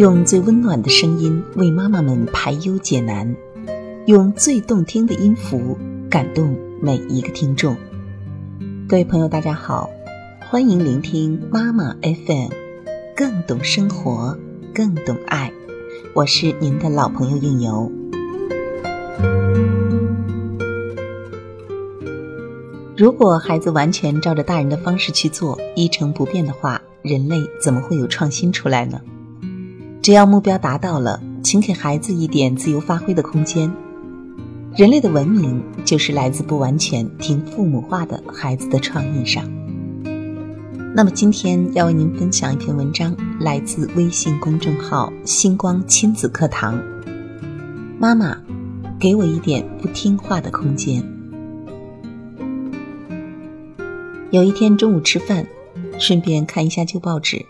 用最温暖的声音为妈妈们排忧解难，用最动听的音符感动每一个听众。各位朋友，大家好，欢迎聆听妈妈 FM，更懂生活，更懂爱。我是您的老朋友应由。如果孩子完全照着大人的方式去做，一成不变的话，人类怎么会有创新出来呢？只要目标达到了，请给孩子一点自由发挥的空间。人类的文明就是来自不完全听父母话的孩子的创意上。那么今天要为您分享一篇文章，来自微信公众号“星光亲子课堂”。妈妈，给我一点不听话的空间。有一天中午吃饭，顺便看一下旧报纸。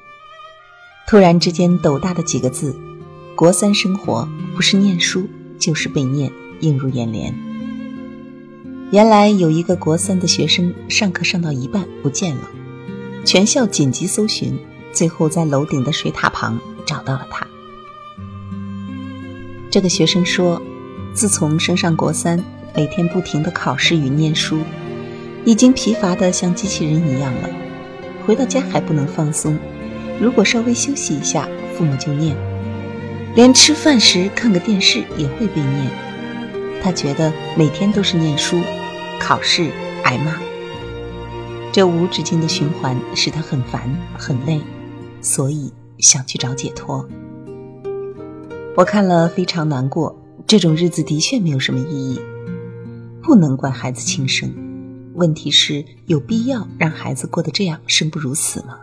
突然之间，斗大的几个字“国三生活”不是念书就是被念，映入眼帘。原来有一个国三的学生上课上到一半不见了，全校紧急搜寻，最后在楼顶的水塔旁找到了他。这个学生说，自从升上国三，每天不停的考试与念书，已经疲乏的像机器人一样了，回到家还不能放松。如果稍微休息一下，父母就念；连吃饭时看个电视也会被念。他觉得每天都是念书、考试、挨骂，这无止境的循环使他很烦很累，所以想去找解脱。我看了非常难过，这种日子的确没有什么意义。不能怪孩子轻生，问题是有必要让孩子过得这样生不如死吗？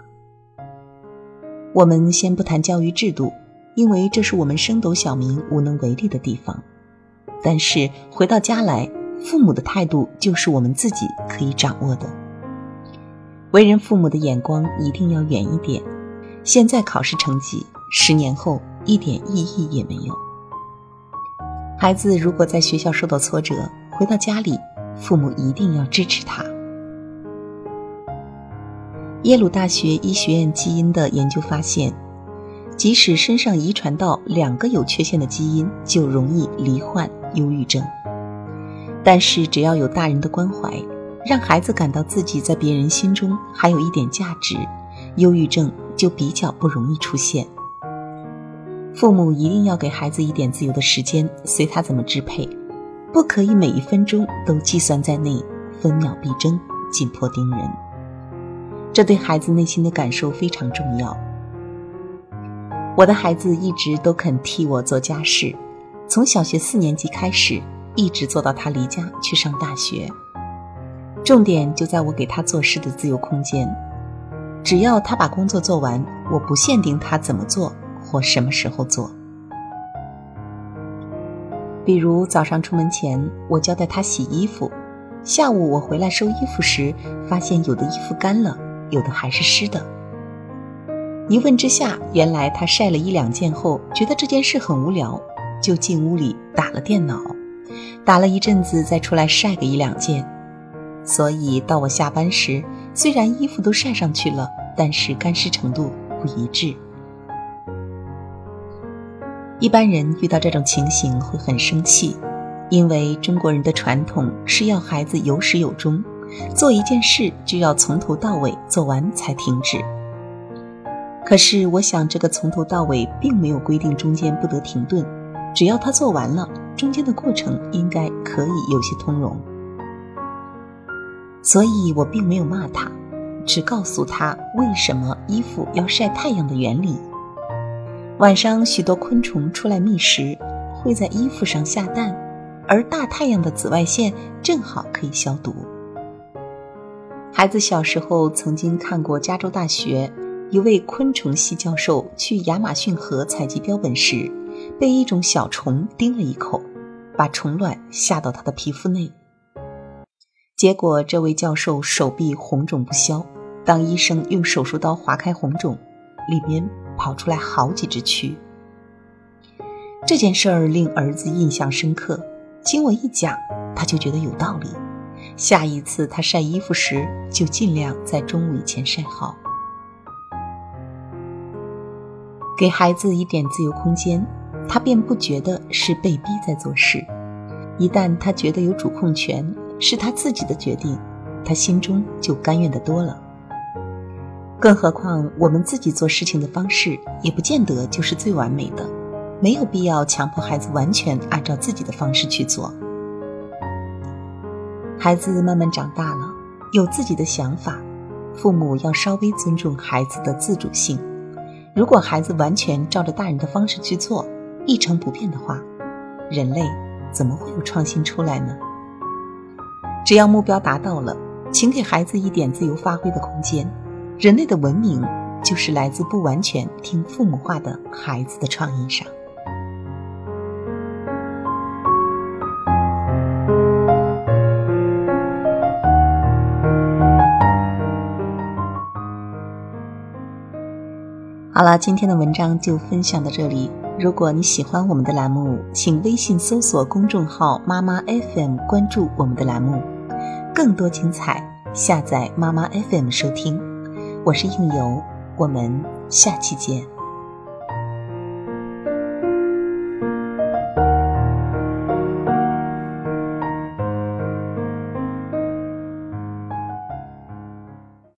我们先不谈教育制度，因为这是我们升斗小民无能为力的地方。但是回到家来，父母的态度就是我们自己可以掌握的。为人父母的眼光一定要远一点。现在考试成绩，十年后一点意义也没有。孩子如果在学校受到挫折，回到家里，父母一定要支持他。耶鲁大学医学院基因的研究发现，即使身上遗传到两个有缺陷的基因，就容易罹患忧郁症。但是只要有大人的关怀，让孩子感到自己在别人心中还有一点价值，忧郁症就比较不容易出现。父母一定要给孩子一点自由的时间，随他怎么支配，不可以每一分钟都计算在内，分秒必争，紧迫盯人。这对孩子内心的感受非常重要。我的孩子一直都肯替我做家事，从小学四年级开始，一直做到他离家去上大学。重点就在我给他做事的自由空间，只要他把工作做完，我不限定他怎么做或什么时候做。比如早上出门前，我交代他洗衣服；下午我回来收衣服时，发现有的衣服干了。有的还是湿的。一问之下，原来他晒了一两件后，觉得这件事很无聊，就进屋里打了电脑，打了一阵子再出来晒个一两件。所以到我下班时，虽然衣服都晒上去了，但是干湿程度不一致。一般人遇到这种情形会很生气，因为中国人的传统是要孩子有始有终。做一件事就要从头到尾做完才停止。可是我想，这个从头到尾并没有规定中间不得停顿，只要他做完了，中间的过程应该可以有些通融。所以我并没有骂他，只告诉他为什么衣服要晒太阳的原理。晚上许多昆虫出来觅食，会在衣服上下蛋，而大太阳的紫外线正好可以消毒。孩子小时候曾经看过加州大学一位昆虫系教授去亚马逊河采集标本时，被一种小虫叮了一口，把虫卵下到他的皮肤内。结果，这位教授手臂红肿不消。当医生用手术刀划开红肿，里面跑出来好几只蛆。这件事儿令儿子印象深刻，经我一讲，他就觉得有道理。下一次他晒衣服时，就尽量在中午以前晒好。给孩子一点自由空间，他便不觉得是被逼在做事。一旦他觉得有主控权，是他自己的决定，他心中就甘愿的多了。更何况，我们自己做事情的方式也不见得就是最完美的，没有必要强迫孩子完全按照自己的方式去做。孩子慢慢长大了，有自己的想法，父母要稍微尊重孩子的自主性。如果孩子完全照着大人的方式去做，一成不变的话，人类怎么会有创新出来呢？只要目标达到了，请给孩子一点自由发挥的空间。人类的文明就是来自不完全听父母话的孩子的创意上。好了，今天的文章就分享到这里。如果你喜欢我们的栏目，请微信搜索公众号“妈妈 FM”，关注我们的栏目，更多精彩，下载妈妈 FM 收听。我是应由，我们下期见。